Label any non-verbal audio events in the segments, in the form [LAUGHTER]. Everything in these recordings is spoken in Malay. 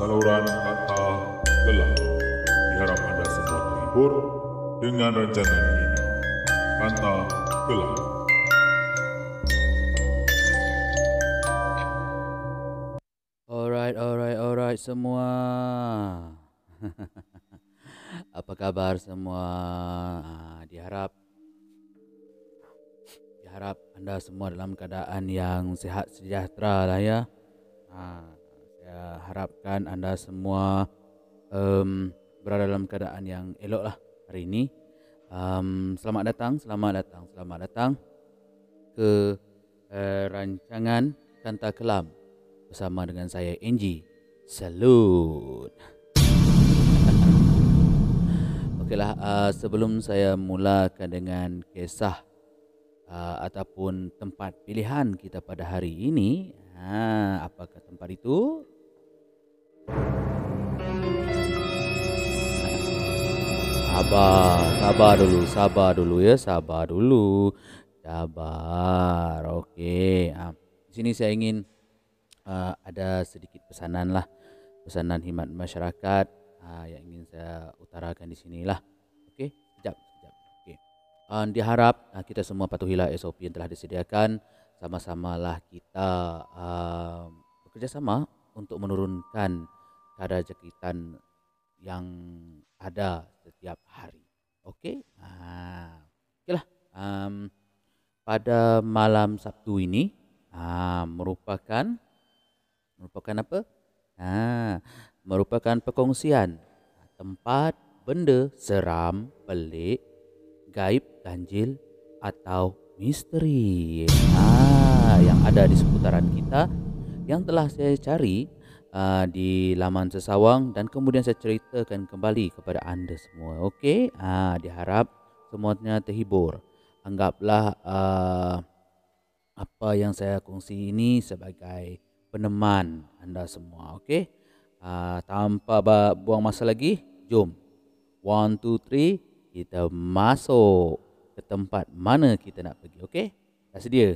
Saluran kata gelap. Diharap anda semua terhibur dengan rancangan ini. Kata gelap. Alright, alright, alright semua. [LAUGHS] Apa kabar semua? Diharap diharap anda semua dalam keadaan yang sihat sejahtera lah ya. Ha, harapkan anda semua um, berada dalam keadaan yang elok lah hari ini. Um, selamat datang, selamat datang, selamat datang ke uh, rancangan Kanta Kelam bersama dengan saya Angie. Salut. [LAUGHS] Okeylah, uh, sebelum saya mulakan dengan kisah uh, ataupun tempat pilihan kita pada hari ini, ha, apakah tempat itu? Sabar, sabar dulu, sabar dulu ya, sabar dulu. Sabar. Okey. Ha, di sini saya ingin uh, ada sedikit pesanan lah pesanan khidmat masyarakat uh, yang ingin saya utarakan di sini lah. Okey, sekejap, sekejap. Okey. Uh, diharap uh, kita semua patuhilah SOP yang telah disediakan. Sama-samalah kita uh, bekerjasama untuk menurunkan kadar jangkitan yang ada setiap hari. Okey. Uh, Okeylah. Um, pada malam Sabtu ini uh, merupakan merupakan apa? Ha, merupakan perkongsian tempat benda seram, pelik, gaib, ganjil atau misteri ha, yang ada di seputaran kita yang telah saya cari uh, di laman sesawang dan kemudian saya ceritakan kembali kepada anda semua. Okey, ha, diharap semuanya terhibur. Anggaplah uh, apa yang saya kongsi ini sebagai peneman anda semua. Okey. Uh, tanpa buang masa lagi, jom. One, two, three. Kita masuk ke tempat mana kita nak pergi. Okey. Dah sedia?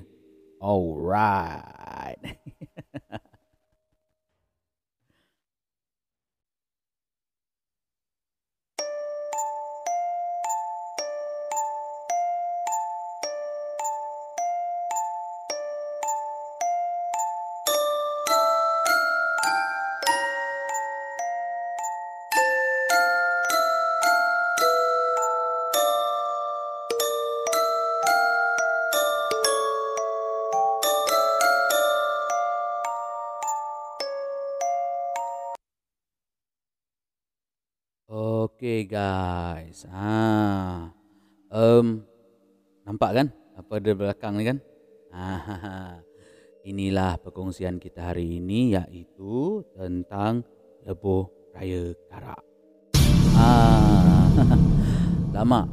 Alright. [LAUGHS] Okay guys. Ha. Um, nampak kan apa di belakang ni kan? Ha. Inilah perkongsian kita hari ini iaitu tentang lebuh raya karak. Ha. [LAUGHS] lama.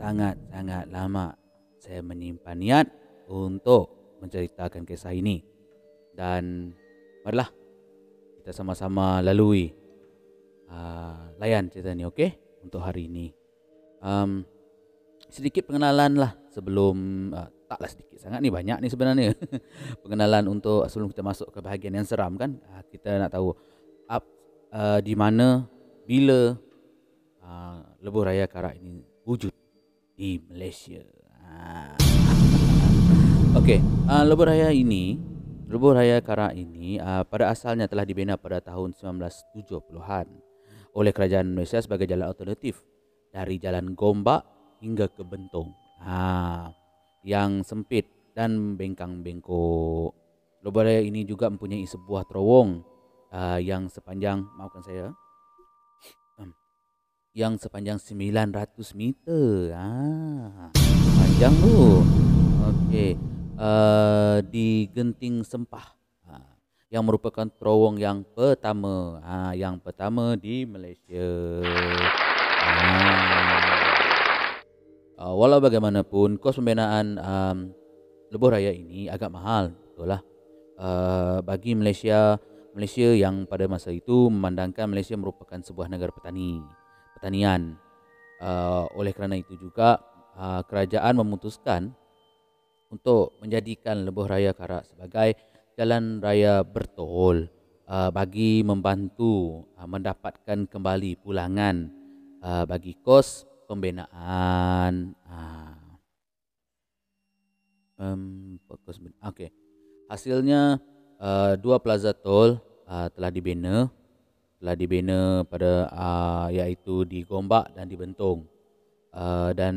Sangat-sangat lama saya menyimpan niat untuk menceritakan kisah ini. Dan marilah kita sama-sama lalui uh, layan cerita ni okey? Untuk hari ini. Um, sedikit pengenalan lah sebelum uh, taklah sedikit sangat ni banyak ni sebenarnya. [LAUGHS] Pengenalan untuk sebelum kita masuk ke bahagian yang seram kan? Uh, kita nak tahu up uh, di mana bila uh, lebuh raya karak ini wujud di Malaysia. [LAUGHS] Okey, uh, lebuh raya ini Lebuh Raya Karak ini uh, pada asalnya telah dibina pada tahun 1970-an oleh kerajaan Malaysia sebagai jalan alternatif dari jalan Gombak hingga ke Bentong. Ha, yang sempit dan bengkang-bengkok. Lubang ini juga mempunyai sebuah terowong uh, yang sepanjang maafkan saya yang sepanjang 900 meter. Ha, panjang tu. Okey. Uh, di Genting Sempah yang merupakan terowong yang pertama ha, yang pertama di Malaysia. Ha. Uh, walau bagaimanapun kos pembinaan um, lebuh raya ini agak mahal, betul lah. Uh, bagi Malaysia Malaysia yang pada masa itu memandangkan Malaysia merupakan sebuah negara petani, pertanian. Uh, oleh kerana itu juga uh, kerajaan memutuskan untuk menjadikan lebuh raya Karak sebagai jalan raya bertol uh, bagi membantu uh, mendapatkan kembali pulangan uh, bagi kos pembinaan. Uh, um, okay. Hasilnya uh, dua plaza tol uh, telah dibina telah dibina pada uh, iaitu di Gombak dan di Bentong. Uh, dan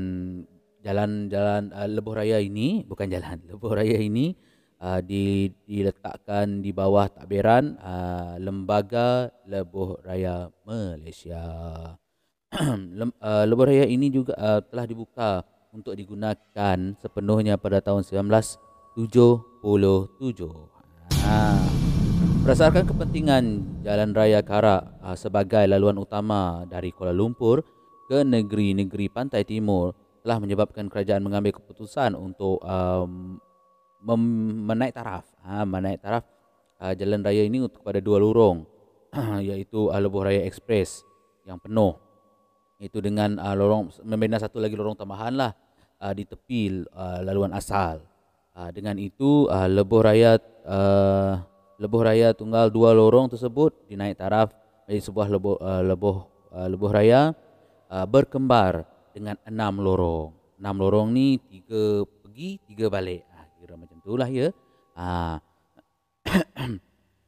jalan-jalan uh, Lebuh Raya ini bukan jalan [LAUGHS] Lebuh Raya ini uh, di, diletakkan di bawah takbiran uh, Lembaga Lebuh Raya Malaysia. [CLEARS THROAT] Lem, uh, Lebuh Raya ini juga uh, telah dibuka untuk digunakan sepenuhnya pada tahun 1977. Ha. Berdasarkan kepentingan Jalan Raya Karak uh, sebagai laluan utama dari Kuala Lumpur ke negeri-negeri pantai timur telah menyebabkan kerajaan mengambil keputusan untuk um, menaik taraf, uh, menaik taraf uh, jalan raya ini untuk pada dua lorong [CLEARS THROAT] iaitu uh, Lebuh Raya Express yang penuh itu dengan uh, lorong membina satu lagi lorong tambahan lah uh, di tepi uh, laluan asal. Uh, dengan itu uh, Lebuh Raya uh, lebuh raya tunggal dua lorong tersebut dinaik taraf dari sebuah lebuh uh, lebuh uh, lebuh raya uh, berkembar dengan enam lorong. Enam lorong ni tiga pergi, tiga balik. Ah kira macam itulah ya. Ah [COUGHS]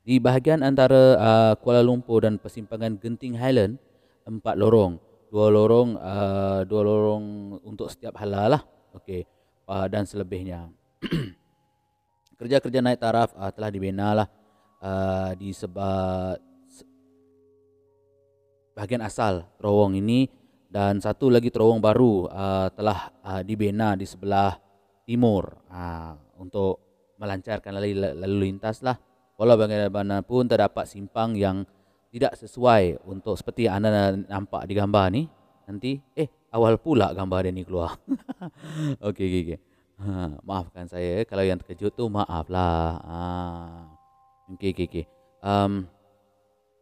di bahagian antara uh, Kuala Lumpur dan persimpangan Genting Highland empat lorong. Dua lorong uh, dua lorong untuk setiap halal lah. Okey. Dan selebihnya. [COUGHS] Kerja-kerja naik taraf uh, telah dibina lah uh, di sebab bahagian asal terowong ini dan satu lagi terowong baru uh, telah uh, dibina di sebelah timur uh, untuk melancarkan lalu, lalu lintas lah. Walau bagaimanapun terdapat simpang yang tidak sesuai untuk seperti anda nampak di gambar ni. Nanti eh awal pula gambar dia ni keluar. [LAUGHS] okey okey okey. Ha, maafkan saya kalau yang terkejut tu maaflah. Ha. Okey okey okey. Um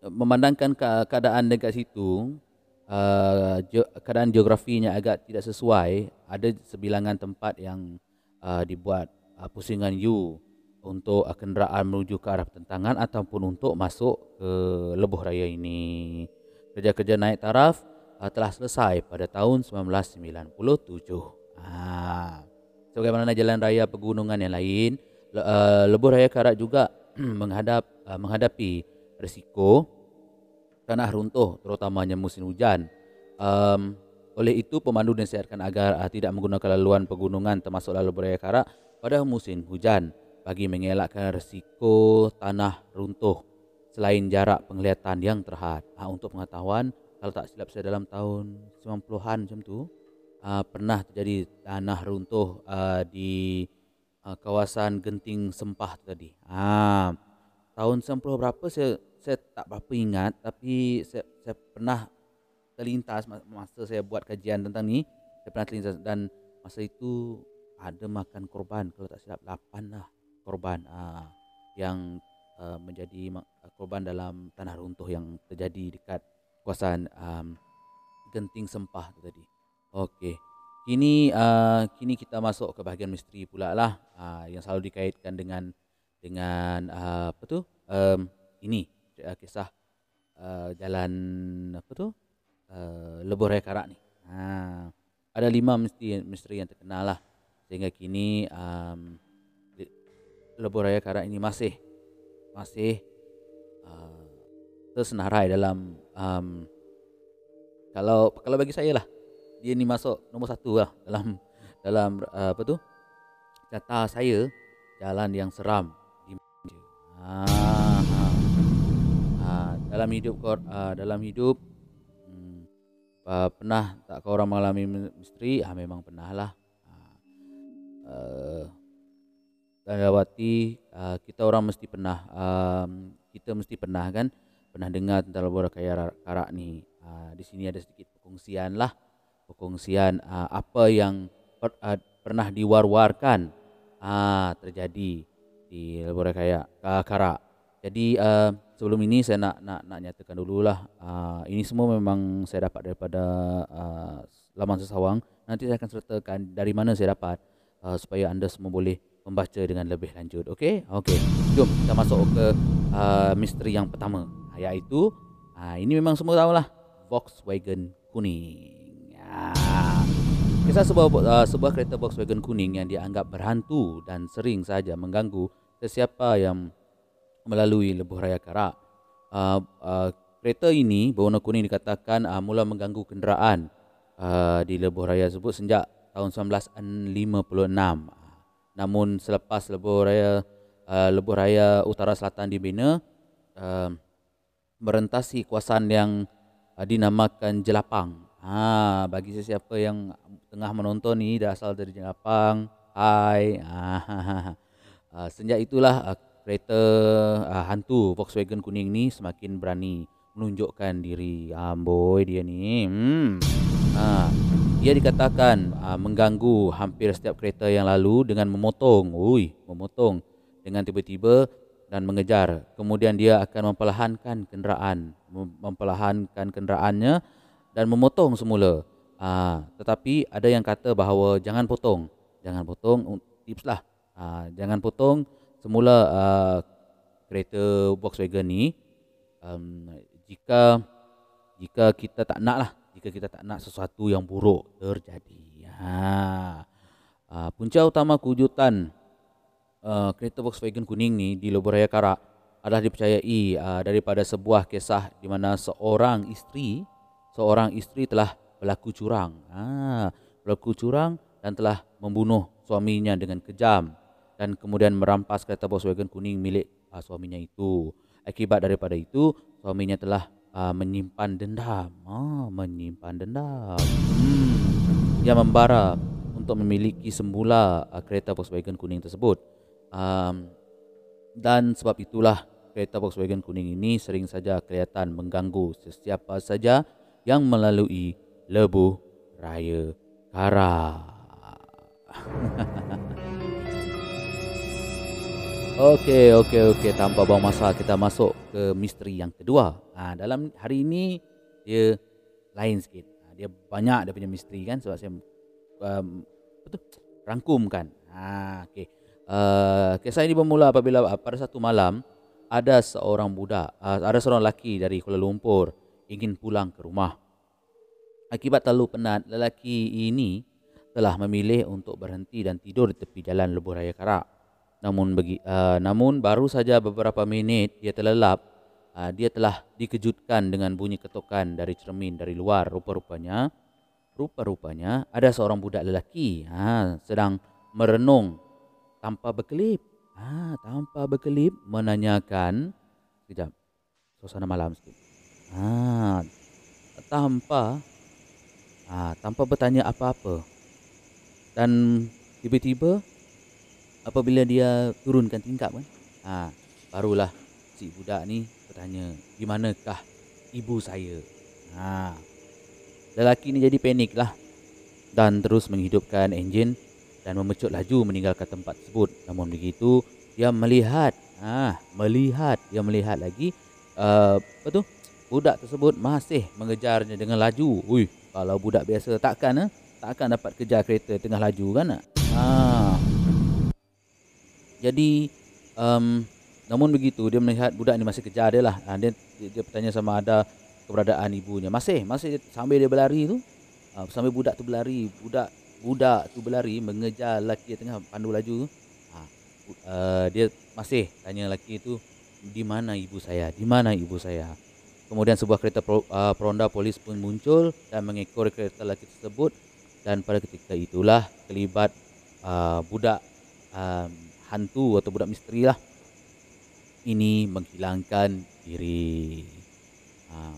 memandangkan keadaan dekat situ uh, keadaan geografinya agak tidak sesuai ada sebilangan tempat yang uh, dibuat uh, pusingan U untuk uh, kenderaan menuju ke arah pertentangan ataupun untuk masuk ke lebuh raya ini. Kerja-kerja naik taraf uh, telah selesai pada tahun 1997 ah. Sebagaimana jalan raya pegunungan yang lain uh, lebuh raya karak juga [CLEARS THROAT] menghadap uh, menghadapi risiko tanah runtuh terutamanya musim hujan. Um, oleh itu pemandu dinasihatkan agar uh, tidak menggunakan laluan pegunungan termasuk lalu beraya karak pada musim hujan bagi mengelakkan risiko tanah runtuh selain jarak penglihatan yang terhad. Uh, untuk pengetahuan kalau tak silap saya dalam tahun 90-an macam tu uh, pernah terjadi tanah runtuh uh, di uh, kawasan Genting Sempah tadi. Ha, tahun 90 berapa saya saya tak berapa ingat tapi saya, saya pernah terlintas masa saya buat kajian tentang ni saya pernah terlintas dan masa itu ada makan korban kalau tak silap 8 lah korban uh, yang uh, menjadi korban dalam tanah runtuh yang terjadi dekat kawasan um, Genting Sempah tu tadi. Okey. Kini uh, kini kita masuk ke bahagian misteri pula lah uh, yang selalu dikaitkan dengan dengan uh, apa tu um, ini uh, kisah uh, jalan apa tu uh, Lebuh Raya Karak ni. Ha, ada lima misteri misteri yang terkenal lah sehingga kini um, Lebuh Raya Karak ini masih masih uh, tersenarai dalam um, kalau kalau bagi saya lah dia ni masuk nombor satu lah dalam dalam uh, apa tu kata saya jalan yang seram di ha, ha. ha, dalam hidup uh, dalam hidup uh, pernah tak kau orang mengalami misteri? Ah memang pernah lah. Uh, dan lewati uh, kita orang mesti pernah um, kita mesti pernah kan? Pernah dengar tentang labor kaya karak ni. Uh, di sini ada sedikit perkongsian lah. Perkongsian uh, apa yang per, uh, pernah diwar-warkan uh, terjadi di Lebora Kaya uh, Kara. Jadi uh, sebelum ini saya nak nak nak nyatakan dululah uh, ini semua memang saya dapat daripada uh, laman sesawang. Nanti saya akan sertakan dari mana saya dapat uh, supaya anda semua boleh membaca dengan lebih lanjut. Okey? Okey. Jom kita masuk ke uh, misteri yang pertama iaitu uh, ini memang semua tahulah Volkswagen kuning. Ya. Kisah sebuah uh, sebuah kereta Volkswagen kuning yang dianggap berhantu dan sering saja mengganggu sesiapa yang melalui lebuh raya Karak. Uh, uh, kereta ini berwarna kuning dikatakan uh, mula mengganggu kenderaan uh, di lebuh raya tersebut sejak tahun 1956. Namun selepas lebuh raya uh, lebuh raya utara selatan dibina uh, merentasi kawasan yang uh, dinamakan Jelapang. Ha bagi sesiapa yang tengah menonton ni dah asal dari Jelapang. Hai. Ha, [LAUGHS] uh, sejak itulah uh, kereta uh, hantu Volkswagen kuning ni semakin berani menunjukkan diri. Amboi dia ni. Hmm. Ha, ia dikatakan uh, mengganggu hampir setiap kereta yang lalu dengan memotong. Ui, memotong dengan tiba-tiba dan mengejar. Kemudian dia akan memperlahankan kenderaan, memperlahankan kenderaannya dan memotong semula. Ha, tetapi ada yang kata bahawa jangan potong, jangan potong. Tips lah, jangan potong semula uh, kereta Volkswagen ni. Um, jika jika kita tak nak lah, jika kita tak nak sesuatu yang buruk terjadi. Ha, uh, punca utama kejutan uh, kereta Volkswagen kuning ni di Lebuh Raya Karak adalah dipercayai uh, daripada sebuah kisah di mana seorang isteri seorang isteri telah berlaku curang. Ha, berlaku curang dan telah membunuh suaminya dengan kejam dan kemudian merampas kereta Volkswagen kuning milik uh, suaminya itu. Akibat daripada itu, suaminya telah uh, menyimpan dendam. Ha, menyimpan dendam. Hmm. Ia membara untuk memiliki semula uh, kereta Volkswagen kuning tersebut. Um, dan sebab itulah kereta Volkswagen kuning ini sering saja kelihatan mengganggu sesiapa saja yang melalui lebuh raya Kara. [LAUGHS] okey, okey, okey. Tanpa buang masa, kita masuk ke misteri yang kedua. Ha, dalam hari ini, dia lain sikit. Ha, dia banyak dia punya misteri kan sebab saya um, betul, rangkumkan. Ha, okey. Uh, kisah ini bermula apabila uh, pada satu malam ada seorang budak, uh, ada seorang lelaki dari Kuala Lumpur ingin pulang ke rumah. Akibat terlalu penat, lelaki ini telah memilih untuk berhenti dan tidur di tepi jalan Lebuh Raya Karak. Namun bagi, uh, namun baru saja beberapa minit dia terlelap, uh, dia telah dikejutkan dengan bunyi ketukan dari cermin dari luar. Rupa-rupanya, rupa-rupanya ada seorang budak lelaki ha, sedang merenung tanpa berkelip. Ha, tanpa berkelip menanyakan sekejap. Suasana malam sikit. Ha, tanpa ha, tanpa bertanya apa-apa. Dan tiba-tiba apabila dia turunkan tingkap kan, ha, barulah si budak ni bertanya, "Di manakah ibu saya?" Ha. Lelaki ni jadi panik lah dan terus menghidupkan enjin dan memecut laju meninggalkan tempat tersebut. Namun begitu, dia melihat, ah, melihat, dia melihat lagi, uh, apa tu? Budak tersebut masih mengejarnya dengan laju. Ui, kalau budak biasa takkan, eh? takkan dapat kejar kereta tengah laju kan? Ah. Jadi, um, namun begitu dia melihat budak ni masih kejar dia lah. Ah, dia, dia, dia bertanya sama ada keberadaan ibunya. Masih, masih sambil dia berlari tu, uh, sambil budak tu berlari, budak budak tu berlari mengejar lelaki tengah pandu laju. Ha, uh, dia masih tanya lelaki tu di mana ibu saya? Di mana ibu saya? Kemudian sebuah kereta pro, uh, peronda polis pun muncul dan mengekor kereta lelaki tersebut dan pada ketika itulah kelibat uh, budak uh, hantu atau budak misteri lah. Ini menghilangkan diri. Uh,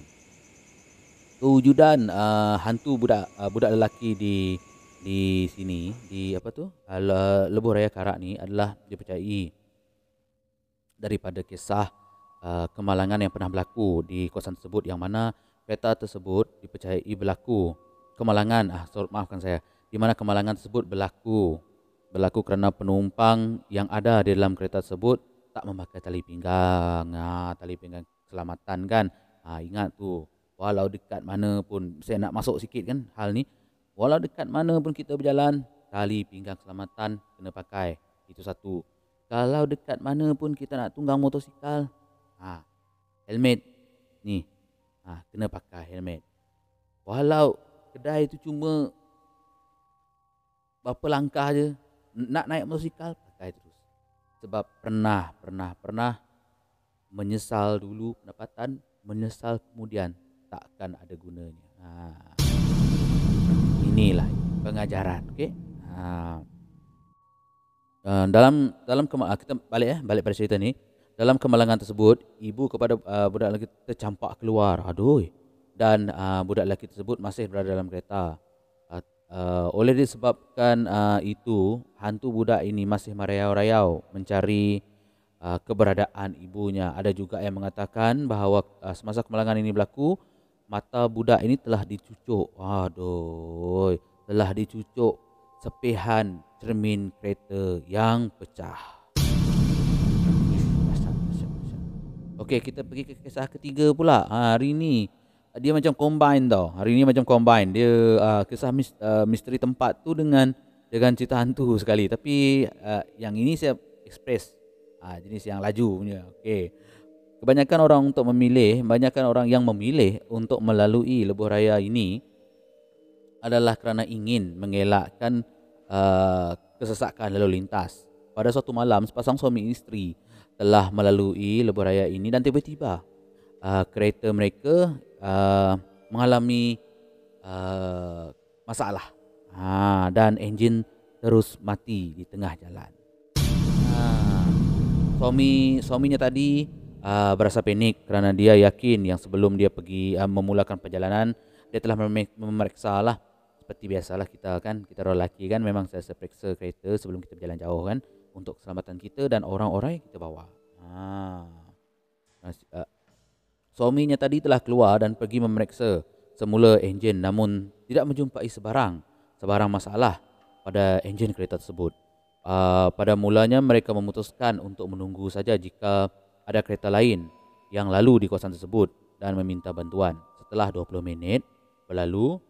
kewujudan uh, hantu budak uh, budak lelaki di di sini di apa tu? Lebuh raya karak ni adalah dipercayai daripada kisah uh, kemalangan yang pernah berlaku di kawasan tersebut yang mana kereta tersebut dipercayai berlaku. Kemalangan ah sorry, maafkan saya. Di mana kemalangan tersebut berlaku berlaku kerana penumpang yang ada di dalam kereta tersebut tak memakai tali pinggang ah tali pinggang keselamatan kan ah ingat tu walau dekat mana pun saya nak masuk sikit kan hal ni Walau dekat mana pun kita berjalan, tali pinggang keselamatan kena pakai. Itu satu. Kalau dekat mana pun kita nak tunggang motosikal, Ha, helmet ni. Ha, kena pakai helmet. Walau kedai tu cuma berapa langkah je nak naik motosikal pakai terus. Sebab pernah, pernah, pernah menyesal dulu pendapatan, menyesal kemudian takkan ada gunanya. Ha. Inilah pengajaran, okey? Ha. Uh, dalam dalam kema- kita balik eh balik pada cerita ni dalam kemalangan tersebut ibu kepada uh, budak lelaki tercampak keluar aduh dan uh, budak lelaki tersebut masih berada dalam kereta uh, oleh disebabkan uh, itu hantu budak ini masih merayau-rayau mencari uh, keberadaan ibunya ada juga yang mengatakan bahawa uh, semasa kemalangan ini berlaku mata budak ini telah dicucuk aduh telah dicucuk sepihan cermin kereta yang pecah. Okey, kita pergi ke kisah ketiga pula. Ha, hari ni dia macam combine tau. Hari ni macam combine. Dia uh, kisah mis, uh, misteri tempat tu dengan dengan cerita hantu sekali. Tapi uh, yang ini saya express uh, jenis yang laju punya. Okey. Kebanyakan orang untuk memilih, kebanyakan orang yang memilih untuk melalui lebuh raya ini adalah kerana ingin mengelakkan uh, kesesakan lalu lintas. Pada suatu malam, sepasang suami isteri telah melalui lebuh raya ini dan tiba-tiba uh, kereta mereka uh, mengalami uh, masalah ha, dan enjin terus mati di tengah jalan. Ha, suami suaminya tadi uh, berasa panik kerana dia yakin yang sebelum dia pergi uh, memulakan perjalanan dia telah memeriksa lah seperti biasalah kita kan kita orang lelaki kan memang saya periksa kereta sebelum kita berjalan jauh kan untuk keselamatan kita dan orang-orang yang kita bawa. Ha. Uh, suaminya tadi telah keluar dan pergi memeriksa semula enjin namun tidak menjumpai sebarang sebarang masalah pada enjin kereta tersebut. Uh, pada mulanya mereka memutuskan untuk menunggu saja jika ada kereta lain yang lalu di kawasan tersebut dan meminta bantuan. Setelah 20 minit berlalu,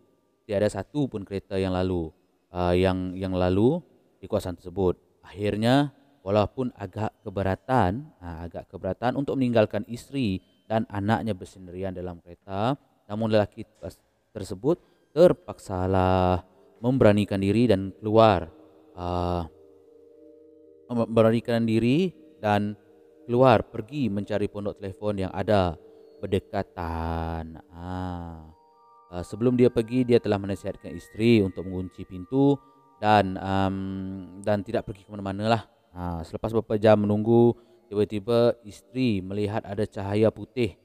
tiada satu pun kereta yang lalu uh, yang yang lalu di kawasan tersebut. Akhirnya walaupun agak keberatan, uh, agak keberatan untuk meninggalkan isteri dan anaknya bersendirian dalam kereta, namun lelaki tersebut terpaksalah memberanikan diri dan keluar uh, memberanikan diri dan keluar pergi mencari pondok telefon yang ada berdekatan. Ah. Uh, sebelum dia pergi dia telah menasihatkan isteri untuk mengunci pintu dan um, dan tidak pergi ke mana-mana lah. Uh, selepas beberapa jam menunggu tiba-tiba isteri melihat ada cahaya putih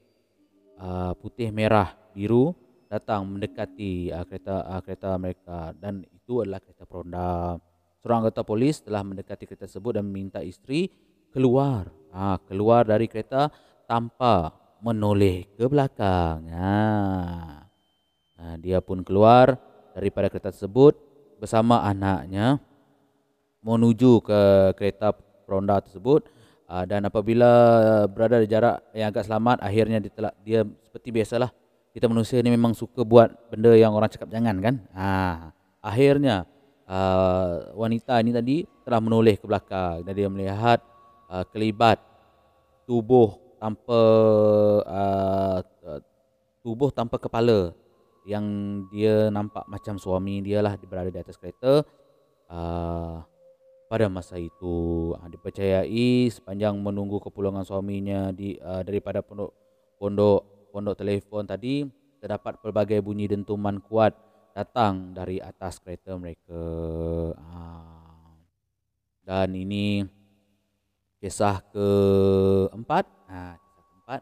uh, putih merah biru datang mendekati uh, kereta uh, kereta mereka dan itu adalah kereta peronda. Seorang anggota polis telah mendekati kereta tersebut dan meminta isteri keluar uh, keluar dari kereta tanpa menoleh ke belakang. Uh. Ha, dia pun keluar daripada kereta tersebut bersama anaknya menuju ke kereta peronda tersebut ha, dan apabila berada di jarak yang agak selamat akhirnya dia, telah, dia seperti biasalah kita manusia ni memang suka buat benda yang orang cakap jangan kan? Ha, akhirnya uh, wanita ini tadi telah menoleh ke belakang dan dia melihat uh, kelibat tubuh tanpa uh, tubuh tanpa kepala yang dia nampak macam suami dia lah berada di atas kereta. Uh, pada masa itu. Uh, dipercayai sepanjang menunggu kepulangan suaminya di uh, daripada pondok pondok pondok telefon tadi terdapat pelbagai bunyi dentuman kuat datang dari atas kereta mereka. Uh, dan ini kisah keempat. Uh, keempat.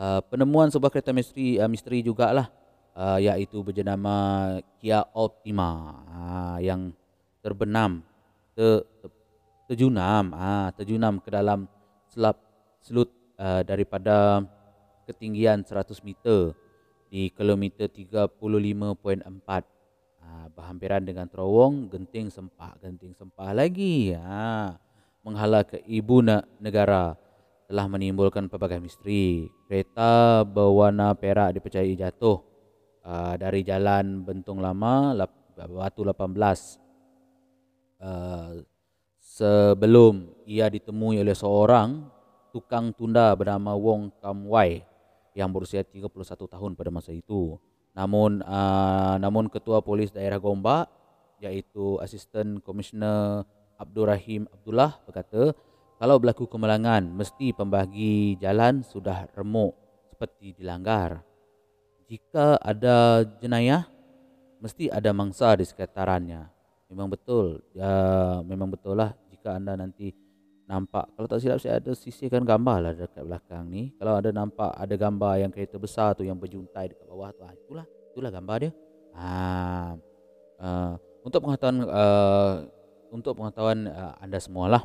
Uh, penemuan sebuah kereta misteri uh, misteri jugalah uh, iaitu berjenama Kia Optima uh, yang terbenam ter, ter, terjunam uh, terjunam ke dalam selap selut uh, daripada ketinggian 100 meter di kilometer 35.4 uh, berhampiran dengan terowong genting sempah genting sempah lagi uh, menghala ke ibu negara telah menimbulkan pelbagai misteri. Kereta berwarna perak dipercayai jatuh uh, dari jalan Bentong Lama Batu 18 uh, sebelum ia ditemui oleh seorang tukang tunda bernama Wong Kam Wai yang berusia 31 tahun pada masa itu. Namun uh, namun ketua polis daerah Gombak iaitu asisten komisioner Abdul Rahim Abdullah berkata kalau berlaku kemalangan mesti pembagi jalan sudah remuk seperti dilanggar. Jika ada jenayah mesti ada mangsa di sekitarannya. Memang betul. Ya, memang betul lah jika anda nanti nampak kalau tak silap saya ada sisihkan gambar lah dekat belakang ni. Kalau ada nampak ada gambar yang kereta besar tu yang berjuntai dekat bawah tu, ah, itulah itulah gambar dia. Ha, uh, untuk pengetahuan uh, untuk pengetahuan uh, anda semualah.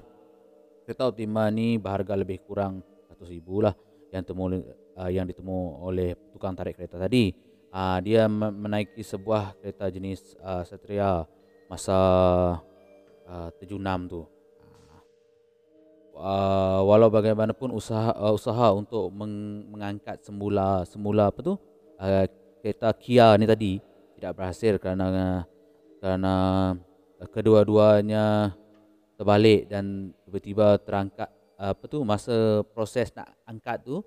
Kereta Optima ni berharga lebih kurang 100,000 lah yang temu uh, yang ditemu oleh tukang tarik kereta tadi. Uh, dia menaiki sebuah kereta jenis uh, Satria masa uh, 76 tu. Uh, walau bagaimanapun usaha uh, usaha untuk meng, mengangkat semula semula apa tu uh, kereta Kia ni tadi tidak berhasil kerana kerana kedua-duanya terbalik dan tiba-tiba terangkat uh, apa tu masa proses nak angkat tu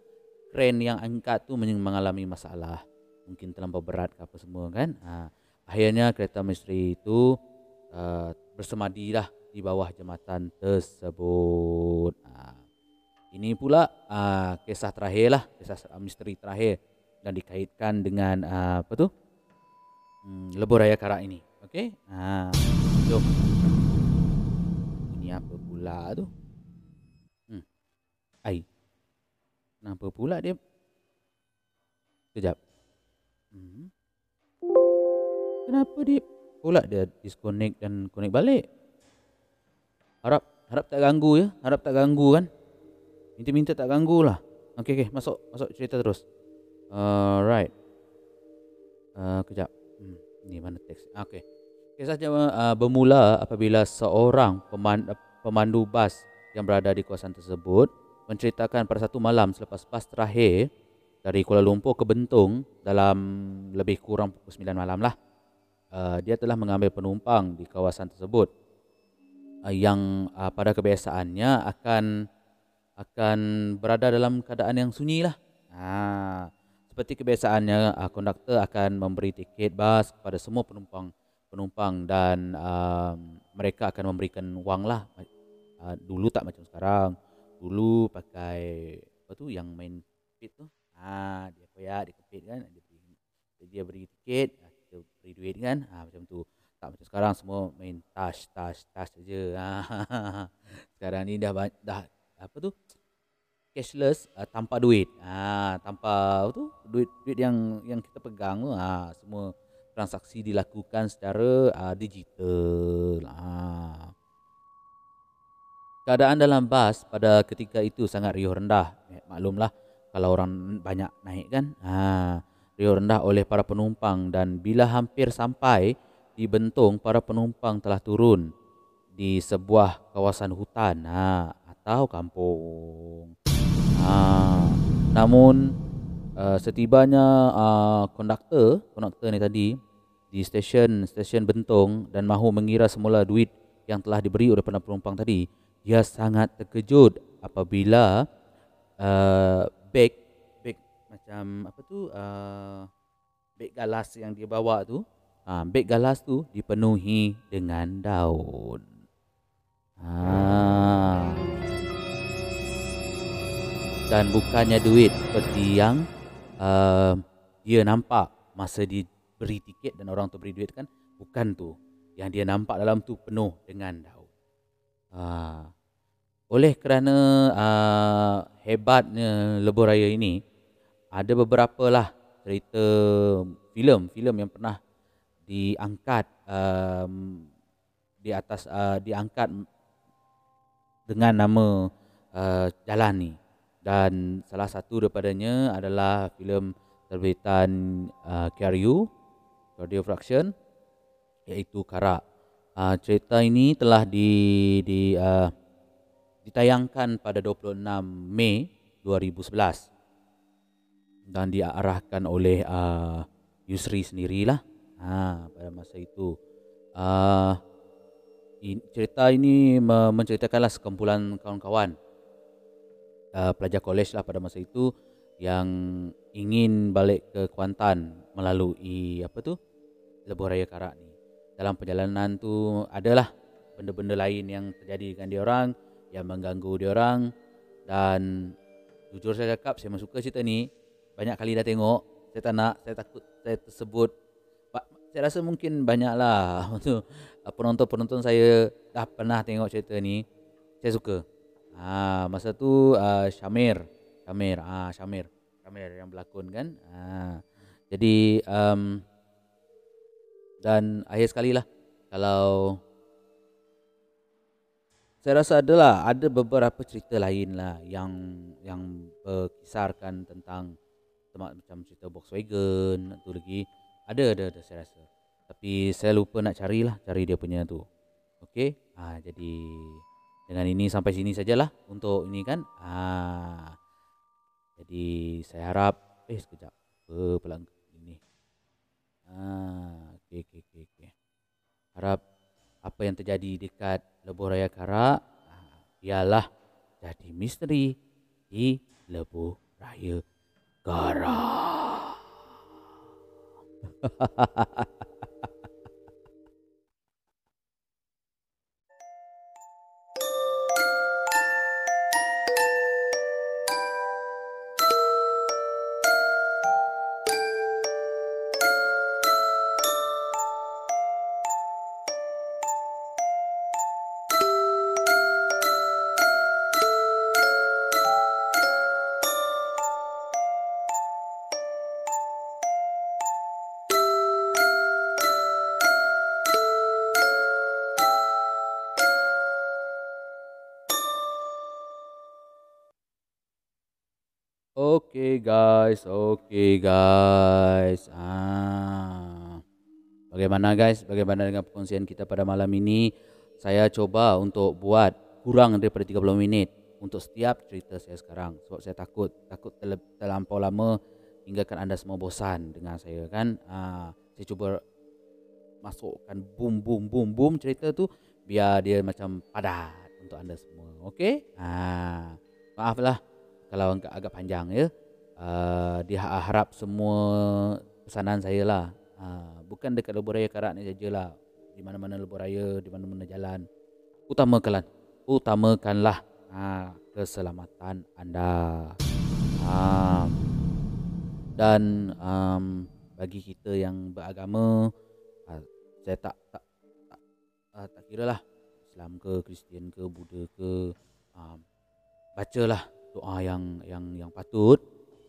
kren yang angkat tu mengalami masalah mungkin terlampau berat ke apa semua kan uh, akhirnya kereta misteri itu uh, bersemadilah di bawah jambatan tersebut. Ha. Ini pula uh, kisah terakhir lah, kisah misteri terakhir dan dikaitkan dengan uh, apa tu? Hmm, Lebuh Raya Karak ini. Okey? Ha. Jom. Ini apa pula tu? Hmm. Ai. Kenapa pula dia? Kejap. Hmm. Kenapa dia pula dia disconnect dan connect balik? Harap harap tak ganggu ya. Harap tak ganggu kan. Minta-minta tak ganggu lah. Okey okey masuk masuk cerita terus. Alright. Uh, kejap. Hmm, ni mana teks. Okey. Kisah uh, bermula apabila seorang pemandu, pemandu bas yang berada di kawasan tersebut menceritakan pada satu malam selepas bas terakhir dari Kuala Lumpur ke Bentong dalam lebih kurang pukul 9 malam lah. Uh, dia telah mengambil penumpang di kawasan tersebut uh, yang uh, pada kebiasaannya akan akan berada dalam keadaan yang sunyi lah. Ha, seperti kebiasaannya, konduktor akan memberi tiket bas kepada semua penumpang penumpang dan mereka akan memberikan wang lah. Dulu tak macam sekarang. Dulu pakai apa tu yang main pit tu. Ha, dia koyak, dia kepit kan. Dia beri, dia beri tiket, beri duit kan. Ha, macam tu. Tak macam sekarang semua main touch touch touch saja. Ha. [LAUGHS] sekarang ni dah dah apa tu? Cashless uh, tanpa duit. Ha, tanpa apa tu? Duit duit yang yang kita pegang tu. Ha, semua transaksi dilakukan secara uh, digital. Ha. keadaan dalam bas pada ketika itu sangat riuh rendah. Eh, maklumlah kalau orang banyak naik kan? Ha, riuh rendah oleh para penumpang dan bila hampir sampai di Bentong para penumpang telah turun di sebuah kawasan hutan ha, atau kampung. Ha, namun uh, setibanya uh, konduktor, konduktor ni tadi di stesen stesen Bentong dan mahu mengira semula duit yang telah diberi oleh para penumpang tadi, dia sangat terkejut apabila uh, beg macam apa tu uh, beg galas yang dia bawa tu ha, beg galas tu dipenuhi dengan daun. Ha. Dan bukannya duit seperti yang uh, dia nampak masa diberi tiket dan orang tu beri duit kan. Bukan tu. Yang dia nampak dalam tu penuh dengan daun. Ha. Oleh kerana uh, hebatnya lebuh raya ini, ada beberapa lah cerita filem filem yang pernah diangkat um, di atas uh, diangkat dengan nama uh, jalan ni dan salah satu daripadanya adalah filem terbitan uh, KRU Radio Fraction iaitu Karak. Uh, cerita ini telah di di uh, ditayangkan pada 26 Mei 2011 dan diarahkan oleh uh, Yusri sendirilah. Ha, pada masa itu uh, in, cerita ini menceritakanlah sekumpulan kawan-kawan uh, pelajar kolej lah pada masa itu yang ingin balik ke Kuantan melalui apa tu Lebuh Raya Karak ni. Dalam perjalanan tu adalah benda-benda lain yang terjadi dengan dia orang yang mengganggu dia orang dan jujur saya cakap saya suka cerita ni banyak kali dah tengok. Saya tak nak saya takut saya tersebut. Saya rasa mungkin banyaklah. [LAUGHS] Untuk penonton-penonton saya dah pernah tengok cerita ni. Saya suka. Ha, masa tu uh, Syamir Syamir ah Syamir Syamir yang berlakon kan? Ha, jadi um, dan akhir sekali lah. Kalau saya rasa adalah ada beberapa cerita lain lah yang yang berkisarkan tentang macam cerita Volkswagen tu lagi. Ada ada ada saya rasa. Tapi saya lupa nak carilah cari dia punya tu. Okey? Ha, jadi dengan ini sampai sini sajalah untuk ini kan? Ha, jadi saya harap eh sekejap. Apa pelang ini ha, okey okey okey okay. harap apa yang terjadi dekat Lebuh Raya Karak ah, ialah jadi misteri di Lebuh Raya Karak. [LAUGHS] Okay guys, okay guys. Ah. Bagaimana guys? Bagaimana dengan perkongsian kita pada malam ini? Saya coba untuk buat kurang daripada 30 minit untuk setiap cerita saya sekarang. Sebab saya takut takut terlampau lama hinggakan anda semua bosan dengan saya kan. Ah, saya cuba masukkan boom boom boom boom cerita tu biar dia macam padat untuk anda semua. Okey? Ah, maaflah kalau agak, agak panjang ya. Uh, dia harap semua pesanan saya lah. Uh, bukan dekat lebuh raya karat ni sajalah. Di mana-mana lebuh raya, di mana-mana jalan. Utamakanlah, utamakanlah uh, keselamatan anda. Uh, dan um, bagi kita yang beragama, uh, saya tak tak tak, uh, tak kira lah Islam ke, Kristian ke, Buddha ke, um, bacalah doa yang yang yang patut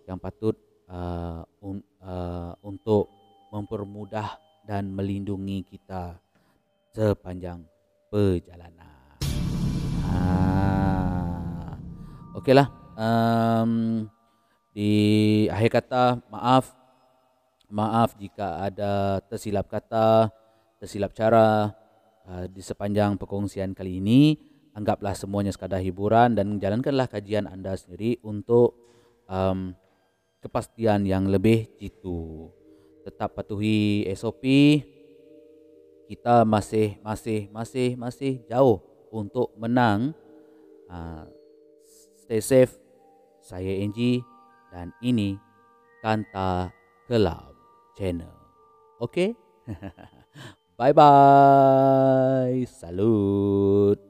yang patut uh, un, uh, untuk mempermudah dan melindungi kita sepanjang perjalanan. Ah, Okeylah. Um, di akhir kata maaf maaf jika ada tersilap kata, tersilap cara uh, di sepanjang perkongsian kali ini anggaplah semuanya sekadar hiburan dan jalankanlah kajian anda sendiri untuk um, kepastian yang lebih jitu. Tetap patuhi SOP. Kita masih masih masih masih jauh untuk menang. Uh, stay safe. Saya Angie dan ini Kanta Club Channel. Okay? [LAUGHS] bye bye. Salut.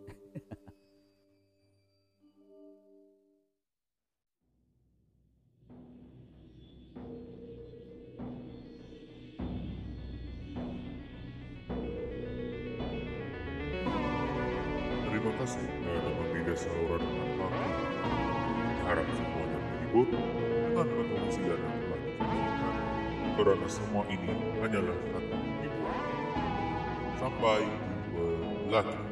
Semua ini hanyalah kata hiburan. Sampai jumpa lagi.